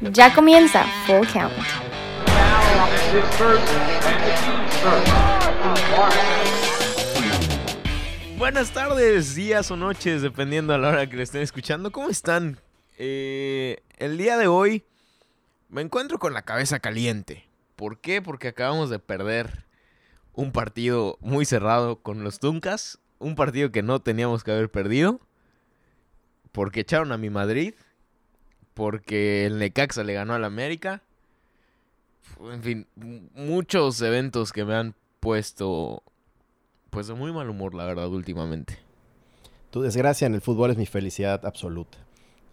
Ya comienza Full Count. Buenas tardes, días o noches, dependiendo a la hora que lo estén escuchando. ¿Cómo están? Eh, el día de hoy me encuentro con la cabeza caliente. ¿Por qué? Porque acabamos de perder un partido muy cerrado con los Tuncas. Un partido que no teníamos que haber perdido. Porque echaron a mi Madrid. Porque el Necaxa le ganó al América. En fin, muchos eventos que me han puesto pues de muy mal humor, la verdad, últimamente. Tu desgracia en el fútbol es mi felicidad absoluta.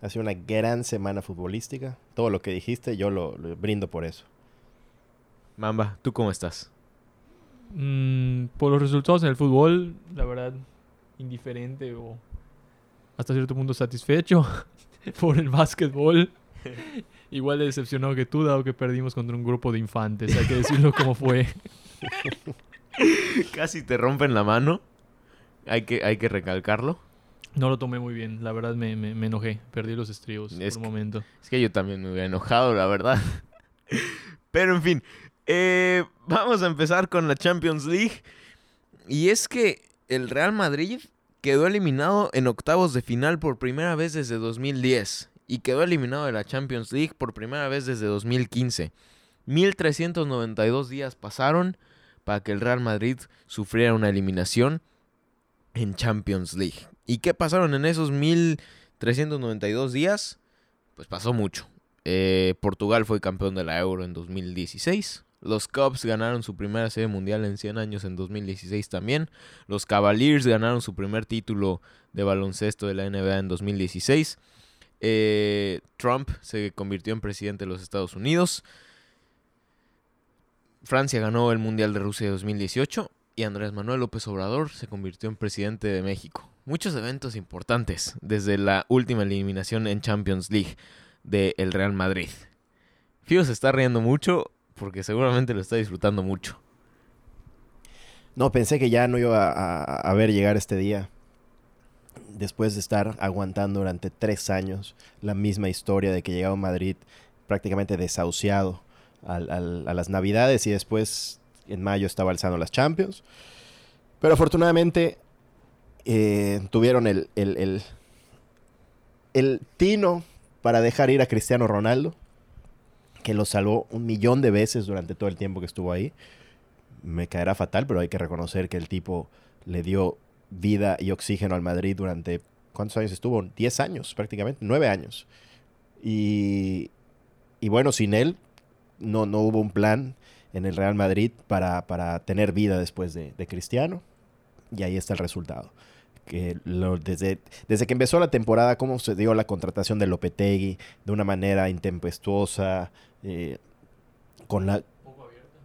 Ha sido una gran semana futbolística. Todo lo que dijiste, yo lo, lo brindo por eso. Mamba, ¿tú cómo estás? Mm, por los resultados en el fútbol, la verdad, indiferente o hasta cierto punto satisfecho. por el básquetbol, igual de decepcionado que tú, dado que perdimos contra un grupo de infantes. Hay que decirlo como fue. Casi te rompen la mano. Hay que, hay que recalcarlo. No lo tomé muy bien, la verdad me, me- me enojé, perdí los estribos Es por un momento. Es que yo también me hubiera enojado, la verdad. Pero en fin, eh, vamos a empezar con la Champions League. Y es que el Real Madrid quedó eliminado en octavos de final por primera vez desde 2010. Y quedó eliminado de la Champions League por primera vez desde 2015. 1392 días pasaron para que el Real Madrid sufriera una eliminación en Champions League. ¿Y qué pasaron en esos 1392 días? Pues pasó mucho. Eh, Portugal fue campeón de la Euro en 2016. Los Cubs ganaron su primera serie mundial en 100 años en 2016 también. Los Cavaliers ganaron su primer título de baloncesto de la NBA en 2016. Eh, Trump se convirtió en presidente de los Estados Unidos. Francia ganó el Mundial de Rusia de 2018 y Andrés Manuel López Obrador se convirtió en presidente de México. Muchos eventos importantes desde la última eliminación en Champions League del Real Madrid. Fío se está riendo mucho porque seguramente lo está disfrutando mucho. No, pensé que ya no iba a, ver llegar este día. Después de estar aguantando durante tres años la misma historia de que llegaba a Madrid prácticamente desahuciado a las Navidades y después en mayo estaba alzando las Champions. Pero afortunadamente eh, tuvieron el tino para dejar ir a Cristiano Ronaldo, que lo salvó un millón de veces durante todo el tiempo que estuvo ahí me caerá fatal, pero hay que reconocer que el tipo le dio vida y oxígeno al Madrid durante, ¿cuántos años estuvo? 10 años prácticamente, 9 años. Y, y bueno, sin él no, no hubo un plan en el Real Madrid para, para tener vida después de, de Cristiano. Y ahí está el resultado. Que lo- desde, desde que empezó la temporada, cómo se dio la contratación de Lopetegui de una manera intempestuosa, eh, con la,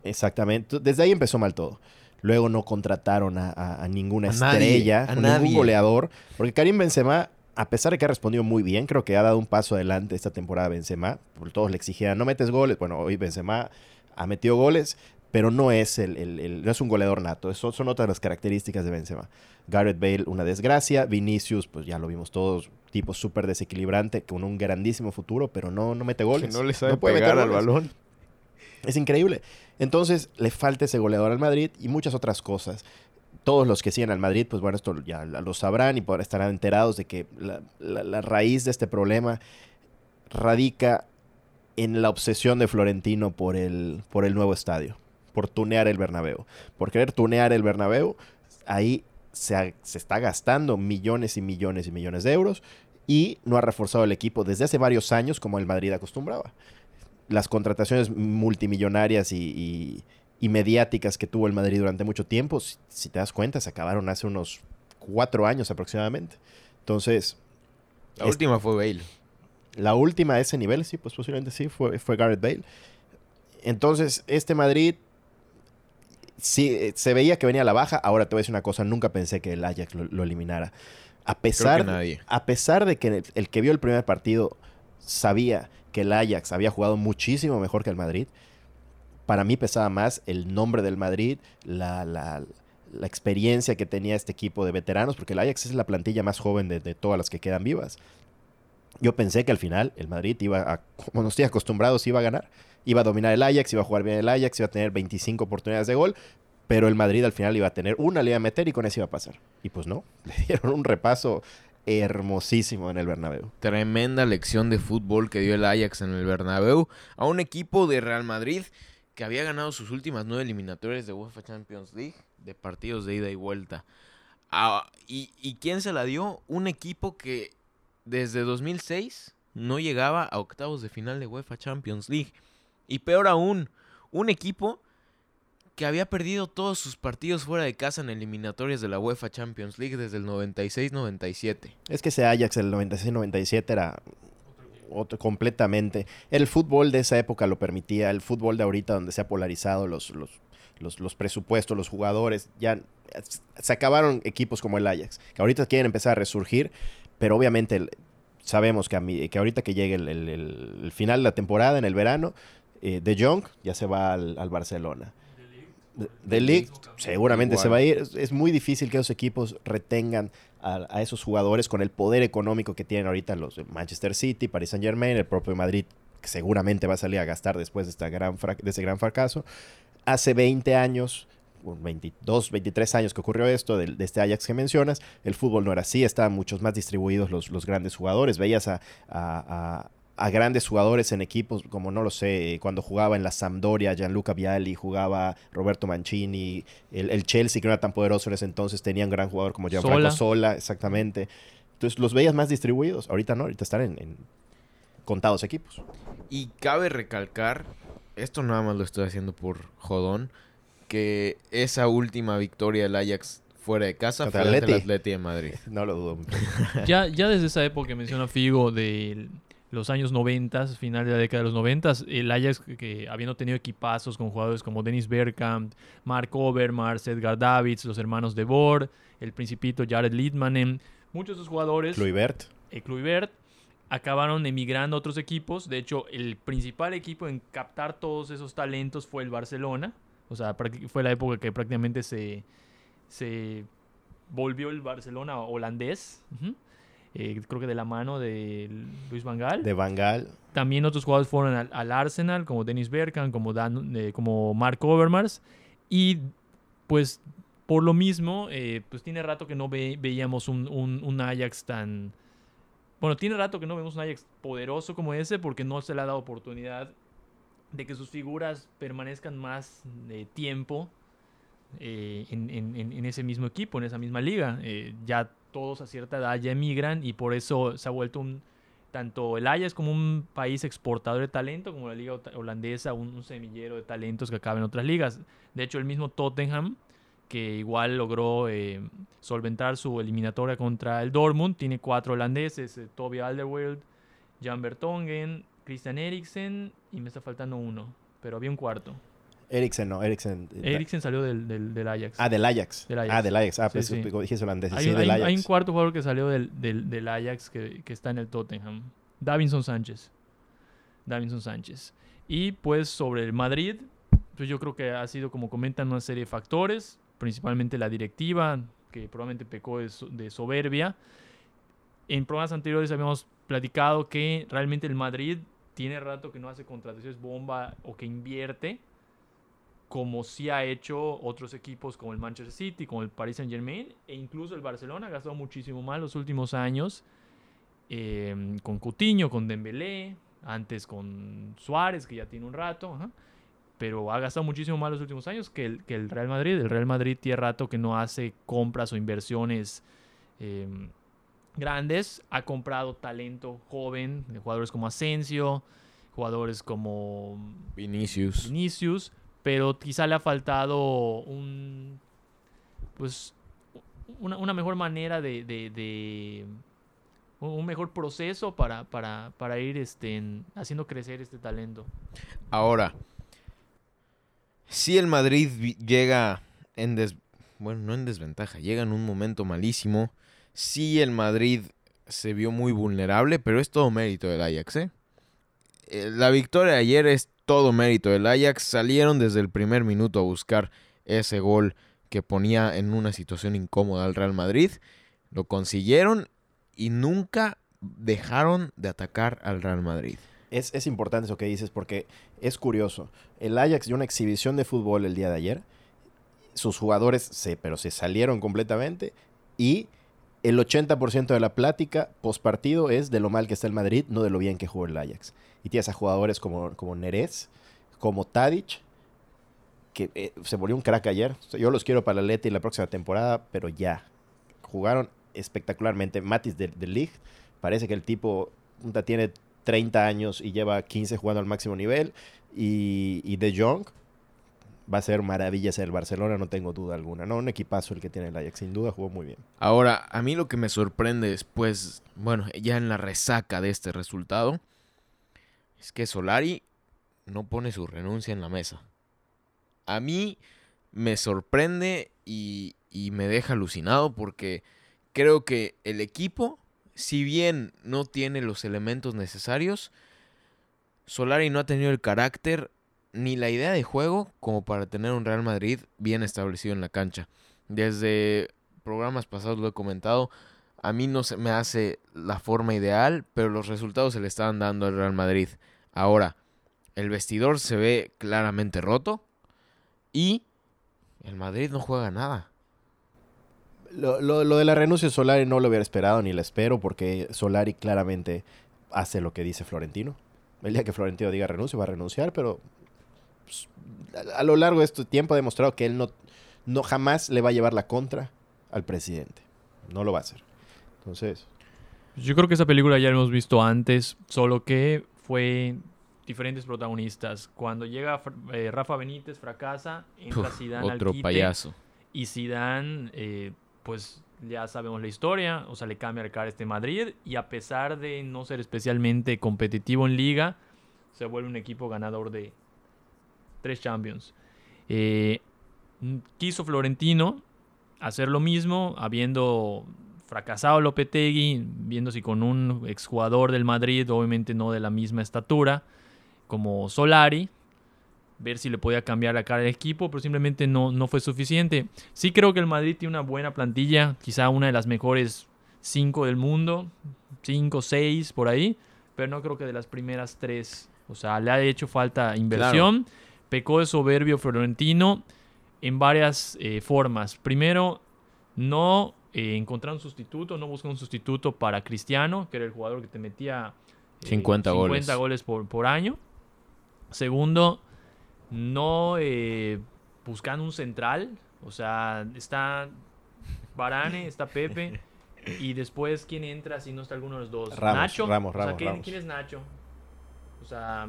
Exactamente. Desde ahí empezó mal todo. Luego no contrataron a, a- a ninguna A nadie, estrella, a nadie. ningún goleador. Porque Karim Benzema, a pesar de que ha respondido muy bien, creo que ha dado un paso adelante esta temporada Benzema. Porque todos le exigían, no metes goles. Bueno, hoy Benzema ha metido goles, pero no es, el, el- el- no es un goleador nato. Eso son otras las características de Benzema. Gareth Bale, una desgracia. Vinicius, pues ya lo vimos todos, tipo súper desequilibrante, con un grandísimo futuro, pero no, no mete goles. no le sabe puede meter pegar al goles. balón. Es increíble. Entonces, le falta ese goleador al Madrid y muchas otras cosas. Todos los que siguen al Madrid, pues bueno, esto ya lo sabrán y estarán enterados de que la, la- la raíz de este problema radica en la obsesión de Florentino por el, por el nuevo estadio, por tunear el Bernabéu. Por querer tunear el Bernabéu, ahí se, está gastando millones y millones y millones de euros y no ha reforzado el equipo desde hace varios años como el Madrid acostumbraba las contrataciones multimillonarias y, y- y mediáticas que tuvo el Madrid durante mucho tiempo, si, si te das cuenta, se acabaron hace unos cuatro años aproximadamente. Entonces, La Es- última fue Bale. la última a ese nivel, sí, pues posiblemente sí, fue, fue Gareth Bale. Entonces, este Madrid sí, eh, se veía que venía a la baja. Ahora te voy a decir una cosa, nunca pensé que el Ajax lo, lo eliminara. A pesar, nadie. a pesar de que el, el que vio el primer partido sabía que el Ajax había jugado muchísimo mejor que el Madrid, para mí pesaba más el nombre del Madrid, la, la- la experiencia que tenía este equipo de veteranos, porque el Ajax es la plantilla más joven de, de todas las que quedan vivas. Yo pensé que al final el Madrid iba a, como nos estoy acostumbrados, iba a ganar. Iba a dominar el Ajax, iba a jugar bien el Ajax, iba a tener 25 oportunidades de gol, pero el Madrid al final iba a tener una, le iba a meter y con eso iba a pasar. Y pues no, le dieron un repaso hermosísimo en el Bernabéu. Tremenda lección de fútbol que dio el Ajax en el Bernabéu a un equipo de Real Madrid que había ganado sus últimas nueve eliminatorias de UEFA Champions League de partidos de ida y vuelta. Ah, y, ¿Y quién se la dio? Un equipo que desde 2006 no llegaba a octavos de final de UEFA Champions League. Y peor aún, un equipo que había perdido todos sus partidos fuera de casa en eliminatorias de la UEFA Champions League desde el 96-97. Es que ese Ajax del 96-97 era otro, completamente. El fútbol de esa época lo permitía, el fútbol de ahorita donde se ha polarizado los, los, los, los presupuestos, los jugadores, ya se acabaron equipos como el Ajax, que ahorita quieren empezar a resurgir, pero obviamente sabemos que, a mí, que ahorita que llegue el, el- el- el final de la temporada, en el verano, eh, De Jong ya se va al, al Barcelona. De, Ligt seguramente Igual. se va a ir. Es, es muy difícil que esos equipos retengan a, a esos jugadores con el poder económico que tienen ahorita los de Manchester City, Paris Saint Germain, el propio Madrid, que seguramente va a salir a gastar después de, esta gran frac- de ese gran fracaso. Hace 20 años, 22, 23 años que ocurrió esto, del- de, este Ajax que mencionas, el fútbol no era así, estaban muchos más distribuidos los, los grandes jugadores. Veías a, a- a- a grandes jugadores en equipos, como no lo sé, cuando jugaba en la Sampdoria, Gianluca Vialli, jugaba Roberto Mancini, el, el Chelsea, que no era tan poderoso en ese entonces, tenía un gran jugador como Gianfranco Sola. Sola, exactamente. Entonces los veías más distribuidos. Ahorita no, ahorita están en, en contados equipos. Y cabe recalcar, esto nada más lo estoy haciendo por jodón, que esa última victoria del Ajax fuera de casa Contra fue el Atleti. De Madrid. No lo dudo. Ya, ya desde esa época que menciona Figo de los años 90, final de la década de los 90, el Ajax que, habiendo tenido equipazos con jugadores como Dennis Bergkamp, Mark Overmars, Edgar Davids, los hermanos de Boer, el principito Jared Liedmanen, muchos de esos jugadores, Kluivert. eh, Kluivert, acabaron emigrando a otros equipos. De hecho, el principal equipo en captar todos esos talentos fue el Barcelona. O sea, fue la época que prácticamente se, se volvió el Barcelona holandés. Eh, creo que de la mano de Luis Van Gaal. De Bangal. También otros jugadores fueron al, al Arsenal, como Dennis Bergkamp, como, Dan, eh, como Mark Overmars. Y pues por lo mismo, eh, pues tiene rato que no ve- veíamos un, un- un Ajax tan... Bueno, tiene rato que no vemos un Ajax poderoso como ese porque no se le ha dado oportunidad de que sus figuras permanezcan más de tiempo eh, en, en- ese mismo equipo, en esa misma liga. Eh, ya todos a cierta edad ya emigran y por eso se ha vuelto un, tanto el Ajax como un país exportador de talento, como la liga holandesa, un, semillero de talentos que acaba en otras ligas. De hecho, el mismo Tottenham, que igual logró eh, solventar su eliminatoria contra el Dortmund, tiene cuatro holandeses, eh, Toby Alderweireld, Jan Vertonghen, Christian Eriksen y me está faltando uno, pero había un cuarto. Eriksen, no, Eriksen. eh, Eriksen salió del, del, del Ajax. Ah, del Ajax. Del Ajax. Ah, del Ajax. Ah, Sí, pues sí. dijiste holandés. Hay, sí, hay- del Ajax. hay un cuarto jugador que salió del, Ajax que, que está en el Tottenham. Davinson Sánchez. Davinson Sánchez. Y pues sobre el Madrid, pues yo creo que ha sido, como comentan, una serie de factores, principalmente la directiva, que probablemente pecó de, so- de soberbia. En programas anteriores habíamos platicado que realmente el Madrid tiene rato que no hace contrataciones bomba o que invierte como sí ha hecho otros equipos como el Manchester City, como el Paris Saint Germain e incluso el Barcelona ha gastado muchísimo más los últimos años eh, con Coutinho, con Dembélé, antes con Suárez que ya tiene un rato, pero ha gastado muchísimo más los últimos años que el, que el Real Madrid. El Real Madrid tiene rato que no hace compras o inversiones eh, grandes, ha comprado talento joven de jugadores como Asensio, jugadores como Vinicius. Vinicius, pero quizá le ha faltado un pues una, una mejor manera de, de- de- un mejor proceso para, para, para ir este, en- haciendo crecer este talento. Ahora, si el Madrid llega en des... bueno, no en desventaja, llega en un momento malísimo. Sí, el Madrid se vio muy vulnerable, pero es todo mérito del Ajax, ¿eh? Eh, La victoria de ayer es todo mérito del Ajax. Salieron desde el primer minuto a buscar ese gol que ponía en una situación incómoda al Real Madrid. Lo consiguieron y nunca dejaron de atacar al Real Madrid. Es, es importante eso que dices porque es curioso. El Ajax dio una exhibición de fútbol el día de ayer. Sus jugadores se, pero se salieron completamente y el 80% de la plática post partido es de lo mal que está el Madrid, no de lo bien que jugó el Ajax. Y tienes a jugadores como, como Nerez, como Tadic, que eh, se volvió un crack ayer. Yo los quiero para la Leti la próxima temporada, pero ya. Jugaron espectacularmente. Matis de, de parece que el tipo tiene 30 años y lleva 15 jugando al máximo nivel. Y, y De Jong va a ser maravillas el Barcelona, no tengo duda alguna. No, un equipazo el que tiene el Ajax, sin duda jugó muy bien. Ahora, a mí lo que me sorprende después, bueno, ya en la resaca de este resultado, es que Solari no pone su renuncia en la mesa. A mí me sorprende y, y me deja alucinado porque creo que el equipo, si bien no tiene los elementos necesarios, Solari no ha tenido el carácter ni la idea de juego como para tener un Real Madrid bien establecido en la cancha. Desde programas pasados lo he comentado, a mí no se me hace la forma ideal, pero los resultados se le están dando al Real Madrid. Ahora, el vestidor se ve claramente roto y el Madrid no juega nada. Lo, lo- lo de la renuncia de Solari no lo hubiera esperado ni la espero porque Solari claramente hace lo que dice Florentino. El día que Florentino diga renuncio va a renunciar, pero pues, a, a lo largo de este tiempo ha demostrado que él no, no jamás le va a llevar la contra al presidente. No lo va a hacer. Entonces, Yo creo que esa película ya la hemos visto antes, solo que fue diferentes protagonistas. Cuando llega eh, Rafa Benítez, fracasa, entra Uf, Zidane al quite, payaso. Y Zidane, eh, pues ya sabemos la historia, o sea, le cambia el cara a este Madrid y a pesar de no ser especialmente competitivo en liga, se vuelve un equipo ganador de tres Champions. Eh, quiso Florentino hacer lo mismo, habiendo fracasado Lopetegui, viendo si con un exjugador del Madrid, obviamente no de la misma estatura, como Solari, ver si le podía cambiar la cara del equipo, pero simplemente no, no fue suficiente. Sí creo que el Madrid tiene una buena plantilla, quizá una de las mejores cinco del mundo, cinco, seis por ahí, pero no creo que de las primeras tres. O sea, le ha hecho falta inversión. Pecó de soberbio Florentino en varias eh, formas. Primero, no eh, encontrar un sustituto, no buscar un sustituto para Cristiano, que era el jugador que te metía eh, 50 goles. goles por, por año. Segundo, no eh, buscando un central. O sea, está Varane, está Pepe. Y después, ¿quién entra si no está alguno de los dos? Ramos, Nacho. Ramos, O sea, Ramos, ¿quién, Ramos. quién es Nacho? O sea,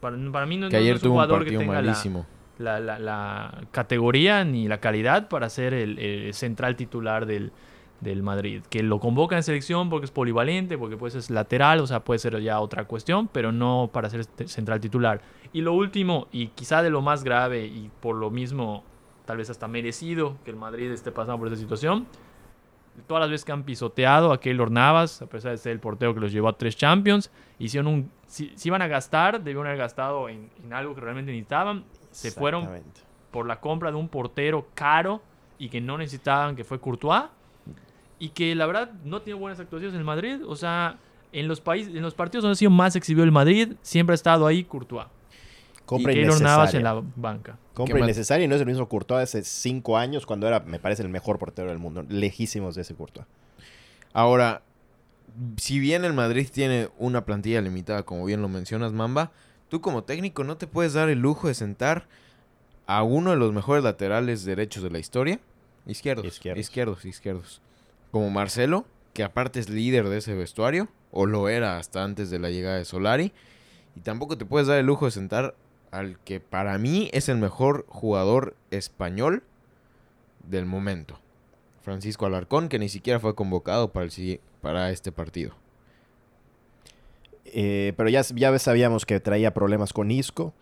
para, para mí no, Que no- ayer es un tuvo un jugador que partido tenga la, malísimo. la, la- la categoría ni la calidad para ser el, el central titular del, del Madrid. Que lo convoca en selección porque es polivalente, porque pues es lateral, o sea, puede ser ya otra cuestión, pero no para ser este central titular. Y lo último, y quizá de lo más grave, y por lo mismo, tal vez hasta merecido que el Madrid esté pasando por esta situación, todas las veces que han pisoteado a Keylor Navas, a pesar de ser el portero que los llevó a tres Champions, hicieron un... Si, si iban a gastar, debieron haber gastado en, en algo que realmente necesitaban. Se fueron por la compra de un portero caro y que no necesitaban, que fue Courtois. Y que la verdad no tiene buenas actuaciones en el Madrid. O sea, en los, países, en los partidos donde ha sido más exhibido el Madrid, siempre ha estado ahí Courtois. Compra y Keylor Navas en innecesaria. la banca. Compra innecesaria y no es el mismo Courtois de hace cinco años cuando era, me parece, el mejor portero del mundo. Lejísimos de ese Courtois. Ahora, si bien el Madrid tiene una plantilla limitada, como bien lo mencionas, Mamba, tú como técnico no te puedes dar el lujo de sentar a uno de los mejores laterales derechos de la historia. Izquierdos. Izquierdos. Izquierdos, izquierdos. Como Marcelo, que aparte es líder de ese vestuario, o lo era hasta antes de la llegada de Solari. Y tampoco te puedes dar el lujo de sentar al que para mí es el mejor jugador español del momento. Francisco Alarcón, que ni siquiera fue convocado para, el, para este partido. Eh, pero ya, ya sabíamos que traía problemas con Isco.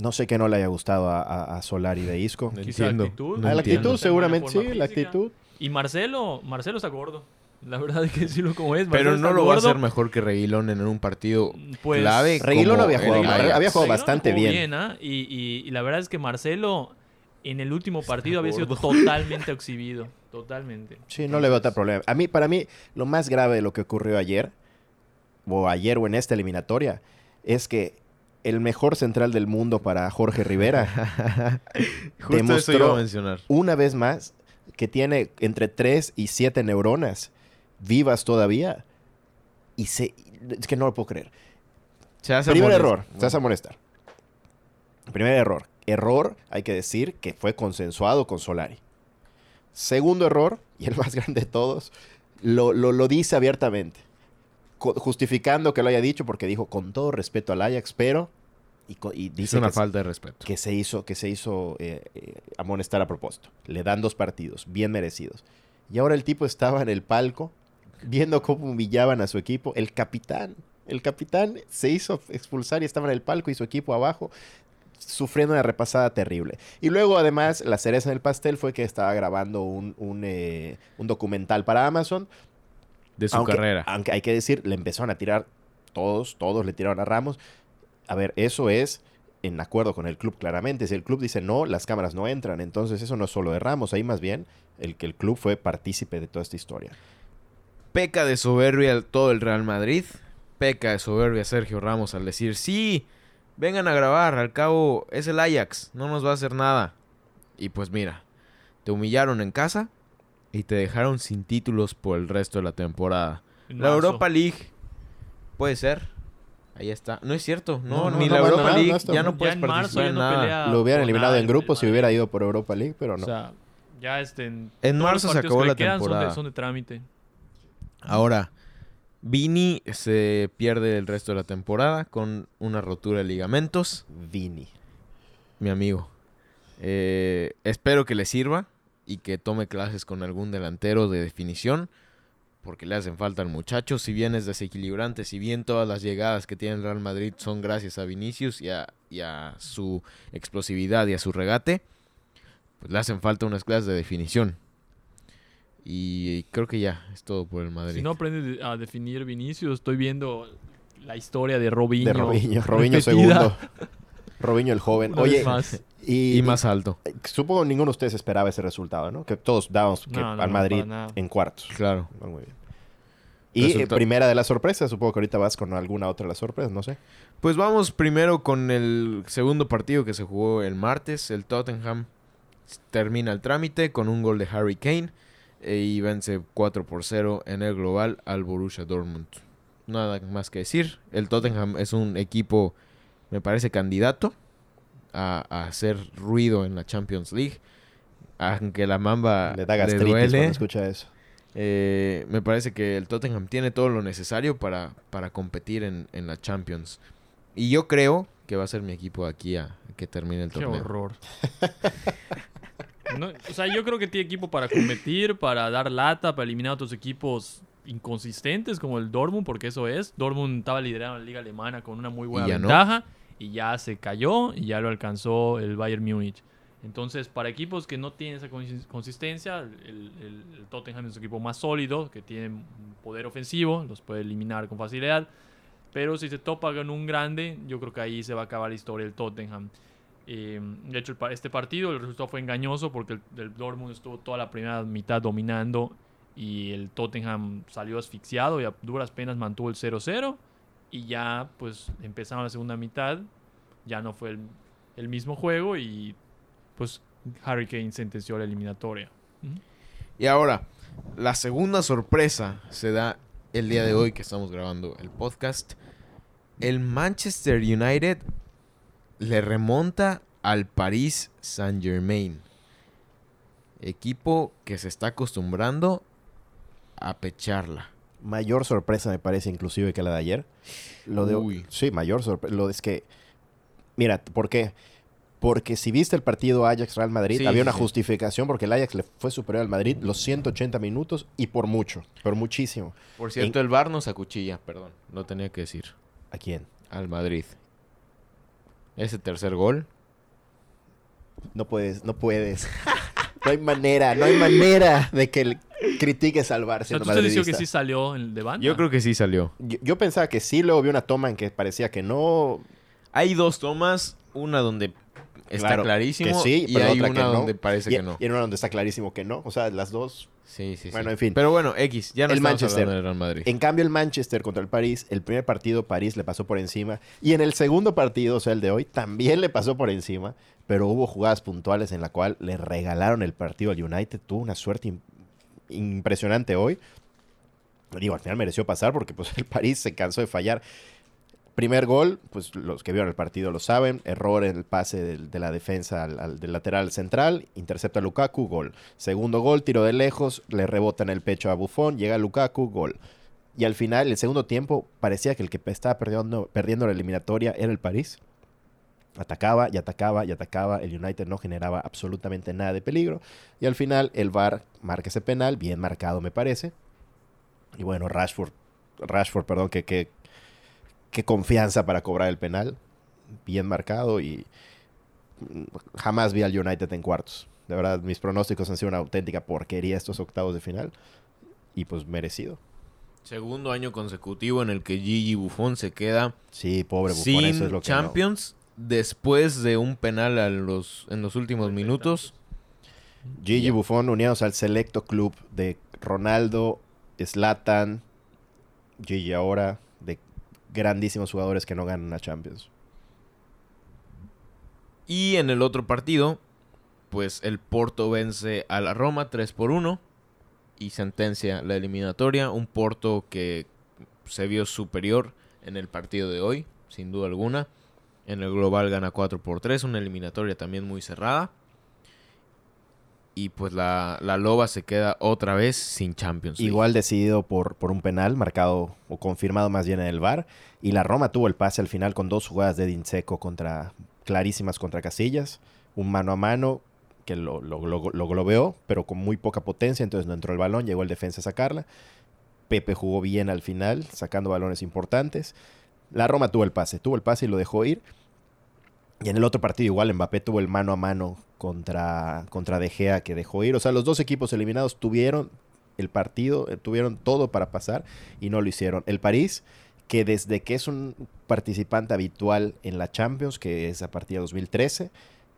No sé que no le haya gustado a, a- a Solari de Isco. No actitud. la entiendo. actitud seguramente sí, la actitud. Y Marcelo, Marcelo está gordo. La verdad hay que decirlo como es. Pero Marcelo no lo va a hacer mejor que Reguilón en un partido Pues, clave. Reguilón había jugado Ajax. había jugado bastante jugó bien. ¿ah? y, y- y la verdad es que Marcelo en el último partido había sido totalmente exhibido. Totalmente. Sí, no le veo tal problema. A mí, para mí, lo más grave de lo que ocurrió ayer, o ayer o en esta eliminatoria, es que el mejor central del mundo para Jorge Rivera Justo eso Demostró- iba a mencionar. una vez más, que tiene entre 3 y 7 neuronas vivas todavía. Y se... Es que no lo puedo creer. Se hace Primer error, te vas a molestar. Primer error. Error, hay que decir, que fue consensuado con Solari. Segundo error, y el más grande de todos, lo, lo- lo dice abiertamente. Justificando que lo haya dicho porque dijo con todo respeto al Ajax, pero... Y, y Es dice una que, falta de respeto. que se hizo, que se hizo eh, eh, amonestar a propósito. Le dan dos partidos, bien merecidos. Y ahora el tipo estaba en el palco, viendo cómo humillaban a su equipo. El capitán, el capitán se hizo expulsar y estaba en el palco y su equipo abajo, sufriendo una repasada terrible. Y luego, además, la cereza en el pastel fue que estaba grabando un, un, eh, un documental para Amazon. De su aunque, carrera. Aunque hay que decir, le empezaron a tirar todos, todos le tiraron a Ramos. A ver, eso es en acuerdo con el club claramente. Si el club dice no, las cámaras no entran. Entonces eso no es solo de Ramos, ahí más bien el que el club fue partícipe de toda esta historia. Peca de soberbia el- todo el Real Madrid. Peca de soberbia Sergio Ramos al decir, sí, vengan a grabar, al cabo es el Ajax, no nos va a hacer nada. Y pues mira, te humillaron en casa y te dejaron sin títulos por el resto de la temporada. La. Europa League puede ser. Ahí está. No es cierto. No, No, no, ni no la Europa nada, League ya no ya puedes en marzo participar ya en no nada. Lo hubieran eliminado en el grupos si hubiera ido por Europa League, pero no. O sea, ya este, en, marzo se acabó la quedan son de- temporada. Son de, trámite. Ahora, Vini se pierde el resto de la temporada con una rotura de ligamentos. Vini. Mi amigo. Eh, espero que le sirva y que tome clases con algún delantero de definición. Porque le hacen falta al muchacho. Si bien es desequilibrante, si bien todas las llegadas que tiene el Real Madrid son gracias a Vinicius y a, y a su explosividad y a su regate, pues le hacen falta unas clases de definición. Y creo que ya es todo por el Madrid. Si no aprendes a definir Vinicius, estoy viendo la historia de Robinho. De Robinho. Robinho repetida segundo. Robinho el joven. una Oye, más. y, y más alto. y- supongo que ninguno de ustedes esperaba ese resultado, ¿no? Que todos dábamos que No, no, al Madrid en cuartos. Claro. Muy bien. Y eh, Resulta- primera de las sorpresas, supongo que ahorita vas con alguna otra de las sorpresas, no sé. Pues vamos primero con el segundo partido que se jugó el martes. El Tottenham termina el trámite con un gol de Harry Kane eh, y vence 4 por 0 en el global al Borussia Dortmund. Nada más que decir. El Tottenham es un equipo, me parece, candidato a, a hacer ruido en la Champions League. Aunque la Mamba Le da le duele. cuando escucha eso. Eh, me parece que el Tottenham tiene todo lo necesario para, para competir en, en la Champions. Y yo creo que va a ser mi equipo aquí a que termine el Qué torneo. horror. No, o sea, yo creo que tiene equipo para competir, para dar lata, para eliminar a otros equipos inconsistentes como el Dortmund, porque eso es. Dortmund estaba liderando la liga alemana con una muy buena no. ventaja y ya se cayó y ya lo alcanzó el Bayern Múnich. Entonces, para equipos que no tienen esa consis- consistencia, el, el- el Tottenham es un equipo más sólido, que tiene un poder ofensivo, los puede eliminar con facilidad. Pero si se topa con un grande, yo creo que ahí se va a acabar la historia del Tottenham. Eh, de hecho, este partido, el resultado fue engañoso porque el, el Dortmund estuvo toda la primera mitad dominando y el Tottenham salió asfixiado y a duras penas mantuvo el 0-0 y ya pues empezaron la segunda mitad, ya no fue el, mismo juego y pues Harry Kane sentenció la eliminatoria. Y ahora, la segunda sorpresa se da el día de hoy que estamos grabando el podcast. El Manchester United le remonta al Paris Saint Germain. Equipo que se está acostumbrando a pecharla. Mayor sorpresa me parece inclusive que la de ayer. Lo de, Uy. Sí, mayor sorpresa. Lo es que... Mira, ¿por qué? Porque si viste el partido Ajax-Real Madrid, Sí, había una sí. justificación porque el Ajax le fue superior al Madrid los 180 minutos y por mucho, por muchísimo. Por cierto, el VAR nos acuchilla, perdón, lo tenía que decir. ¿A quién? Al Madrid. Ese tercer gol. No puedes, no puedes. no hay manera, no hay manera de que el- sea, siendo ¿tú te dices que sí salió en- de banda? Yo creo que sí salió. Yo, yo pensaba que sí, luego vi una toma en que parecía que no. Hay dos tomas, una donde está Claro, clarísimo. que sí, y hay otra una que no. donde parece Y, que no. y en una donde está clarísimo que no. O sea, las dos. Sí, sí, sí. Bueno, en fin. Pero bueno, X, ya no El Manchester. del Real Madrid. En cambio, el Manchester contra el París, el primer partido París le pasó por encima. Y en el segundo partido, o sea, el de hoy, también le pasó por encima. Pero hubo jugadas puntuales en la cual le regalaron el partido al United. Tuvo una suerte im- impresionante hoy. Digo, al final mereció pasar porque pues, el París se cansó de fallar. Primer gol, pues los que vieron el partido lo saben. Error en el pase de, la defensa al, del lateral central. Intercepta a Lukaku, gol. Segundo gol, tiro de lejos. Le rebota en el pecho a Buffon. Llega Lukaku, gol. Y al final, el segundo tiempo, parecía que el que estaba perdiendo, perdiendo la eliminatoria era el París. Atacaba y atacaba y atacaba. El United no generaba absolutamente nada de peligro. Y al final, el VAR marca ese penal, bien marcado me parece. Y bueno, Rashford, Rashford, perdón, que, qué confianza para cobrar el penal. Bien marcado y jamás vi al United en cuartos. De verdad, mis pronósticos han sido una auténtica porquería estos octavos de final. Y pues merecido. Segundo año consecutivo en el que Gigi Buffon se queda Sí, pobre Buffon, sin eso es lo que no. Champions después de un penal a los, en los últimos minutos. Gigi. Buffon unidos al selecto club de Ronaldo, Zlatan, Gigi ahora, grandísimos jugadores que no ganan una Champions. Y en el otro partido, pues el Porto vence a la Roma 3 por 1 y sentencia la eliminatoria. Un Porto que se vio superior en el partido de hoy, sin duda alguna. En el global gana 4 por 3, una eliminatoria también muy cerrada. Y pues la, la Loba se queda otra vez sin Champions. League. Igual decidido por, por un penal marcado o confirmado más bien en el VAR. Y la Roma tuvo el pase al final con dos jugadas de Dinseco contra, clarísimas contra Casillas. Un mano a mano que lo, lo, lo- lo globeó, pero con muy poca potencia, entonces no entró el balón, llegó el defensa a sacarla. Pepe jugó bien al final, sacando balones importantes. La Roma tuvo el pase, tuvo el pase y lo dejó ir. Y en el otro partido igual Mbappé tuvo el mano a mano contra, contra De Gea que dejó ir. O sea, los dos equipos eliminados tuvieron el partido, eh, tuvieron todo para pasar y no lo hicieron. El París, que desde que es un participante habitual en la Champions, que es a partir de 2013,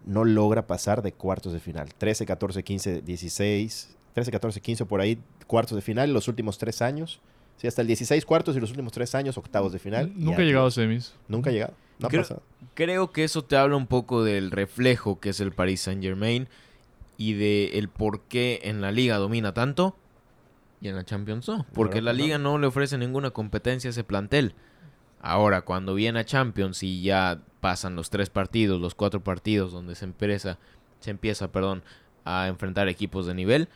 no logra pasar de cuartos de final. 13, 14, 15, 16, 13, 14, 15 por ahí, cuartos de final, los últimos tres años. Sí, hasta el 16 cuartos y los últimos tres años, octavos de final. Nunca aquí- llegado a semis. Nunca ha llegado. No ha Creo- pasado. Creo que eso te habla un poco del reflejo que es el Paris Saint Germain y de el por qué en la liga domina tanto y en la Champions no. Porque la Claro, liga no le ofrece ninguna competencia a ese plantel. Ahora, cuando viene a Champions y ya pasan los tres partidos, los cuatro partidos donde se empieza, se empieza, perdón, a enfrentar equipos de nivel,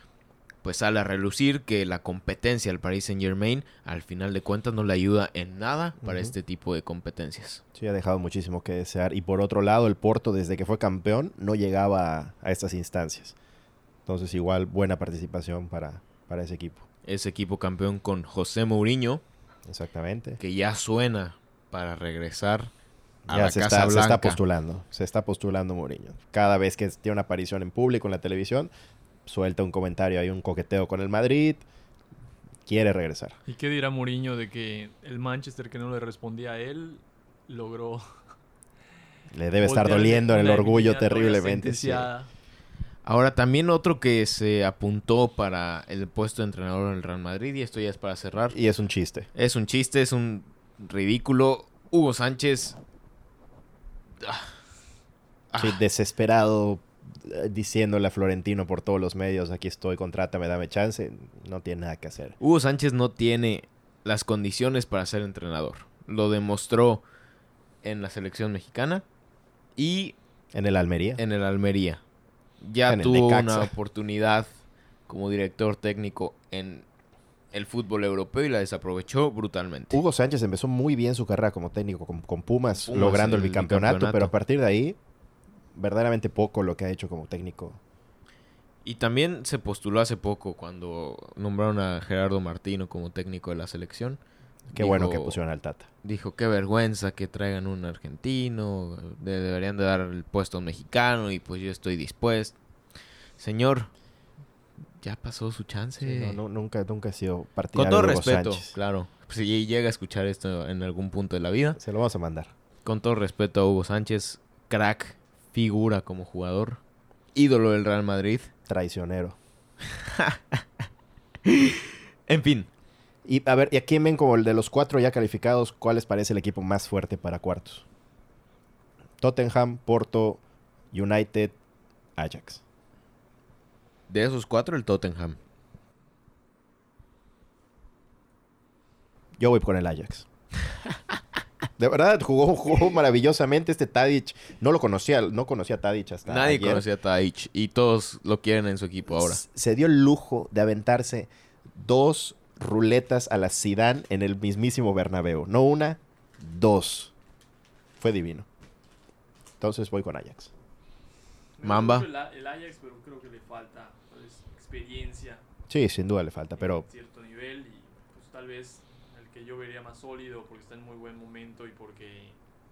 pues sale a relucir que la competencia al Paris Saint Germain al final de cuentas no le ayuda en nada para Ujú. este tipo de competencias. Sí, ha dejado muchísimo que desear. Y por otro lado, el Porto, desde que fue campeón, no llegaba a, estas instancias. Entonces, igual, buena participación para, para ese equipo. ese equipo campeón con José Mourinho, Exactamente. que ya suena para regresar a Ya la se Casa está, se Blanca. está postulando. Se está postulando Mourinho. Cada vez que tiene una aparición en público en la televisión, suelta un comentario, hay un coqueteo con el Madrid. Quiere regresar. ¿Y qué dirá Mourinho de que el Manchester que no le respondía a él logró Le debe estar doliendo en el orgullo terriblemente. sí. Ahora también otro que se apuntó para el puesto de entrenador en el Real Madrid, y esto ya es para cerrar. Y es un chiste. Es un chiste, es un ridículo. Hugo Sánchez. Ah. Sí, desesperado, diciéndole a Florentino por todos los medios, aquí estoy, contrátame, dame chance. No tiene nada que hacer. Hugo Sánchez no tiene las condiciones para ser entrenador. Lo demostró en la selección mexicana y En el Almería. en el Almería. Ya En el tuvo una oportunidad como director técnico en el fútbol europeo y la desaprovechó brutalmente. Hugo Sánchez empezó muy bien su carrera como técnico con, con Pumas, Pumas, logrando el el bicampeonato, bicampeonato. pero a partir de ahí, verdaderamente poco lo que ha hecho como técnico. Y también se postuló hace poco cuando nombraron a Gerardo Martino como técnico de la selección. Qué bueno que pusieron al Tata. Dijo, qué vergüenza que traigan un argentino, de- deberían de dar el puesto a un mexicano y pues yo estoy dispuesto. Señor, ya pasó su chance. Sí, no, no, nunca, nunca he sido Con partidario todo de Hugo respeto, Sánchez. claro. Si llega a escuchar esto en algún punto de la vida, Se lo vamos a mandar. con todo respeto a Hugo Sánchez, crack, figura como jugador, ídolo del Real Madrid. Traicionero. En fin, Y a ver, ¿y a quién ven como el de los cuatro ya calificados? ¿Cuál les parece el equipo más fuerte para cuartos? Tottenham, Porto, United, Ajax. de esos cuatro, el Tottenham. Yo voy con el Ajax. De verdad, jugó, jugó maravillosamente este Tadic. No lo conocía, no conocía a Tadic hasta Nadie ayer. conocía a Tadic y todos lo quieren en su equipo ahora. Se dio el lujo de aventarse dos ruletas a la Zidane en el mismísimo Bernabéu. No una, dos. Fue divino. Entonces voy con Ajax. Mamba. El, el Ajax, pero creo que le falta pues, experiencia Sí, sin duda le falta, pero en cierto nivel y pues tal vez yo vería más sólido porque está en muy buen momento y porque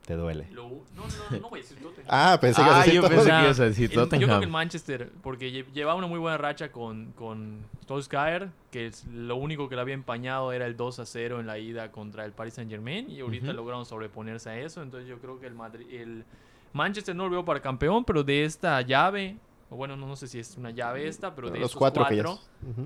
te duele. lo no no no voy a decir Tottenham. Ah, pensé que ibas a Ah, decir yo todo. pensé que ibas a decir el- yo creo que el Tottenham. Manchester, porque lle- llevaba una muy buena racha con, con Solskjaer, que es lo único que le había empañado era el 2 a 0 en la ida contra el Paris Saint Germain, y ahorita lograron sobreponerse a eso. Entonces yo creo que el, Madrid, el Manchester no lo veo para campeón, pero de esta llave, o bueno, no, no sé si es una llave esta, pero de Los estos cuatro, que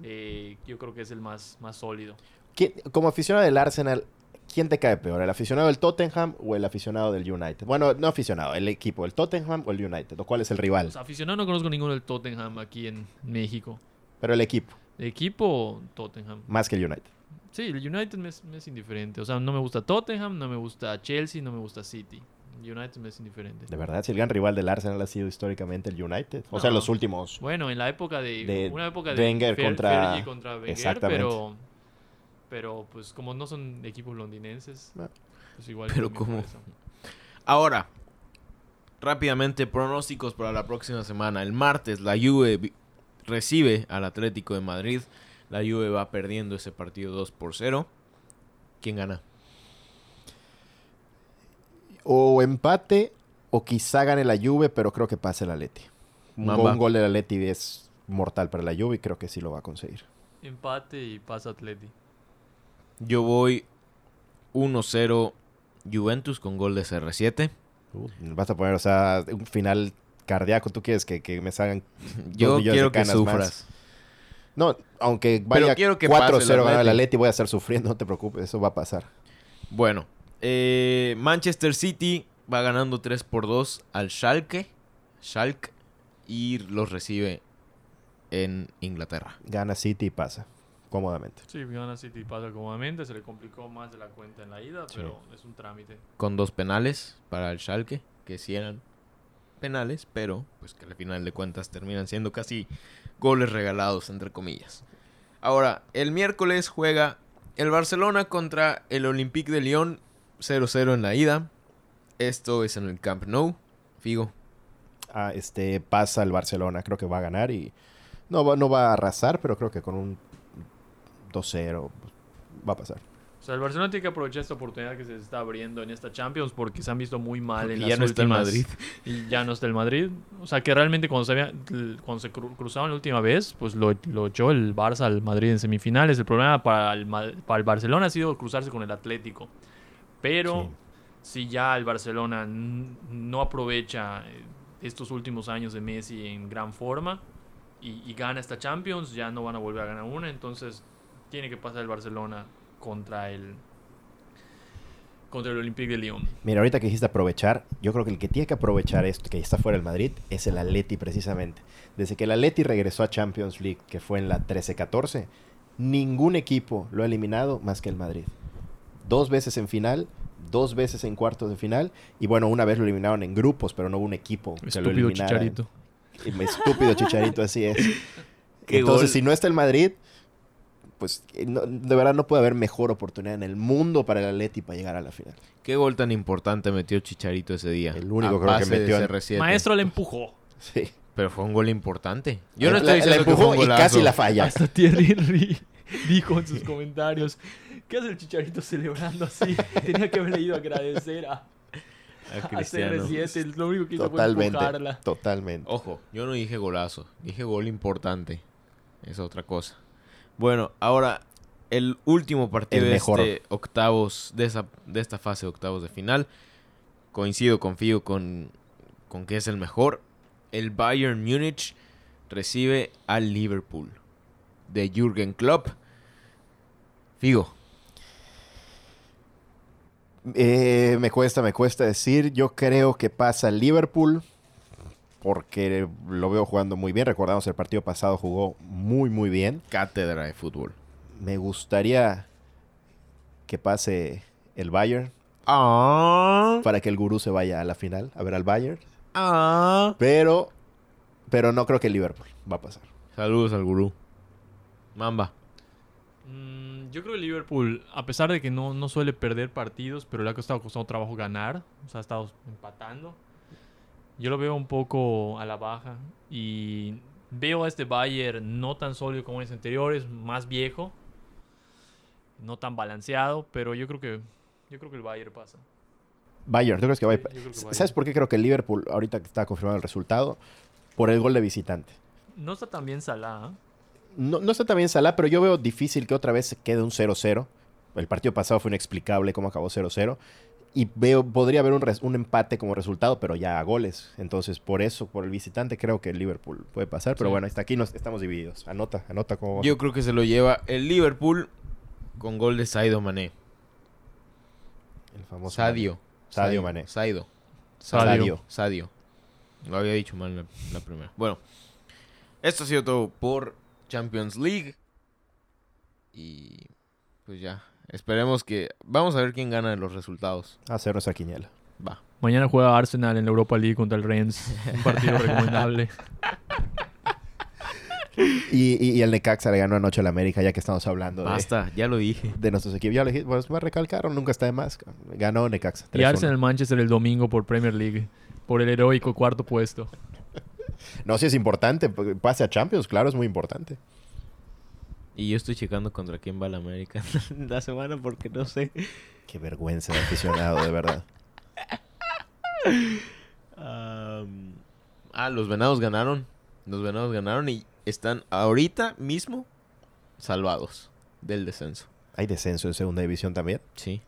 eh, yo creo que es el más, más sólido. ¿Quién- Como aficionado del Arsenal, ¿quién te cae peor? ¿El aficionado del Tottenham o el aficionado del United? Bueno, no aficionado, el equipo, el Tottenham o el United. ¿O cuál es el rival? Los aficionados no conozco ninguno del Tottenham aquí en México. Pero el equipo, De equipo, Tottenham. más que el United. Sí, el United me es, me es indiferente. O sea, no me gusta Tottenham, no me gusta Chelsea, no me gusta City. United me es indiferente. De verdad, si el gran rival del Arsenal ha sido históricamente el United. O sea, No. los últimos. Bueno, en la época de, De una época de Wenger Fer- contra- Fergie contra Wenger, Exactamente. pero pero pues como no son equipos londinenses, No. pues igual Pero como- eso. Ahora, rápidamente, pronósticos para la próxima semana. El martes, la Juve recibe al Atlético de Madrid. La Juve va perdiendo ese partido 2 por 0. ¿Quién gana? O empate o quizá gane la Juve, pero creo que pase el Atleti. Un, Mamba. go- un gol del Atleti es mortal para la Juve y creo que sí lo va a conseguir. Empate y pasa Atleti. Yo voy 1-0 Juventus con gol de CR7. Uh, vas a poner, o sea, un final cardíaco. ¿Tú quieres que, que me salgan Yo millones de quiero que canas más. sufras. No, aunque vaya quiero que pase el 4-0 ganar Atleti. Atleti, voy a estar sufriendo, no te preocupes, eso va a pasar. Bueno, eh, Manchester City va ganando 3 por 2 al Schalke. Schalke. Y los recibe en Inglaterra. Gana City y pasa, cómodamente. Sí, gana City pasa cómodamente, se le complicó más de la cuenta en la ida, Sí. pero es un trámite. Con dos penales para el Schalke. Que sí eran penales, pero pues que al final de cuentas terminan siendo casi goles regalados, entre comillas. Ahora, el miércoles juega el Barcelona contra el Olympique de Lyon 0-0 en la ida. Esto es en el Camp Nou. Figo. Ah, este, pasa el Barcelona, creo que va a ganar y no va, no va a arrasar, pero creo que con un 2-0 pues, va a pasar. O sea, el Barcelona tiene que aprovechar esta oportunidad que se está abriendo en esta Champions porque se han visto muy mal en Y las ya no está el Madrid. Y ya no está el Madrid. O sea, que realmente cuando se, había- cuando se cru- cruzaban la última vez, pues lo, lo echó el Barça al Madrid en semifinales. El problema para el, para el Barcelona ha sido cruzarse con el Atlético. Pero si ya el Barcelona no aprovecha eh, estos últimos años de Messi en gran forma y, y gana esta Champions, ya no van a volver a ganar una. Entonces tiene que pasar el Barcelona contra el contra el Olympique de Lyon. Mira, ahorita que dijiste aprovechar, yo creo que el que tiene que aprovechar esto, que está fuera del Madrid, es el Atleti precisamente. Desde que el Atleti regresó a Champions League, que fue en la 13-14, ningún equipo lo ha eliminado más que el Madrid. Dos veces en final, dos veces en cuartos de final, y bueno, una vez lo eliminaron en grupos, pero no hubo un equipo que lo Estúpido eliminara. Chicharito. Estúpido Chicharito, así es. Qué Entonces, gol. si no está el Madrid, pues eh, no- de verdad no puede haber mejor oportunidad en el mundo para el Atleti para llegar a la final. ¿Qué gol tan importante metió Chicharito ese día? El único creo que metió en- CR7. Maestro le empujó. Sí. Pero fue un gol importante. Yo no La- estoy la, diciendo que empujó fue un y casi la falla. Hasta Thierry Henry dijo en sus comentarios, ¿qué hace el Chicharito celebrando así? Tenía que haberle ido a agradecer a, A Cristiano. CR7. Lo único que hizo fue Totalmente. empujarla. Totalmente. Ojo, yo no dije golazo, dije gol importante. Es otra cosa. Bueno, ahora el último partido El de mejor. este octavos de esa de esta fase de octavos de final. Coincido, confío con con que es el mejor. El Bayern Múnich recibe al Liverpool de Jürgen Klopp. Figo. Eh, me cuesta, me cuesta decir. Yo creo que pasa el Liverpool porque lo veo jugando muy bien. Recordamos el partido pasado jugó muy, muy bien. Cátedra de fútbol. Me gustaría que pase el Bayern Ah, para que el gurú se vaya a la final a ver al Bayern. ah. Pero, pero no creo que el Liverpool va a pasar. Saludos al gurú. Mamba. Mm, yo creo que Liverpool, a pesar de que no, no suele perder partidos, pero le ha costado, costado trabajo ganar. O sea, ha estado empatando. Yo lo veo un poco a la baja. Y veo a este Bayern no tan sólido como en los anteriores, más viejo. No tan balanceado, pero yo creo que yo creo que el Bayern pasa. Bayern, ¿tú crees que va a- Sí, yo creo que Bayern. ¿Sabes por qué creo que el Liverpool, ahorita que está confirmado el resultado? Por el gol de visitante. No está tan bien Salah. ¿eh? No, no está también Salah, pero yo veo difícil que otra vez se quede un 0-0. El partido pasado fue inexplicable cómo acabó 0-0. Y veo, podría haber un, res- un empate como resultado, pero ya a goles. Entonces, por eso, por el visitante, creo que el Liverpool puede pasar. Pero Sí. bueno, hasta aquí nos estamos divididos. Anota, anota cómo va. Yo creo que se lo lleva el Liverpool con gol de Saido Mané. El famoso Sadio. Sadio Mané. Saido. Sadio. Sadio. Sadio. Lo había dicho mal la, la primera. Bueno, esto ha sido todo por Champions League. Y pues ya. Esperemos que. Vamos a ver quién gana los resultados. A hacer nuestra quiniela. Va. Mañana juega Arsenal en la Europa League contra el Rennes. Un partido recomendable. Y, y- y el Necaxa le ganó anoche al América, ya que estamos hablando de, Basta, ya lo dije. de nuestros equipos. Ya lo dije, pues va a recalcar, nunca está de más. Ganó Necaxa. Y 3-1. Arsenal Manchester el domingo por Premier League. Por el heroico cuarto puesto. No, sí es importante. Pase a Champions, claro, es muy importante. Y yo estoy checando contra quién va la América la semana porque no sé. Qué vergüenza de aficionado, de verdad. Ah, los venados ganaron. Los venados ganaron y están ahorita mismo salvados del descenso. Hay descenso en segunda división también. Sí.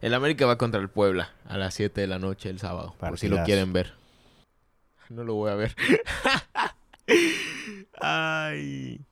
El América va contra el Puebla a las 7 de la noche el sábado. Por si lo quieren ver. No lo voy a ver. Ay.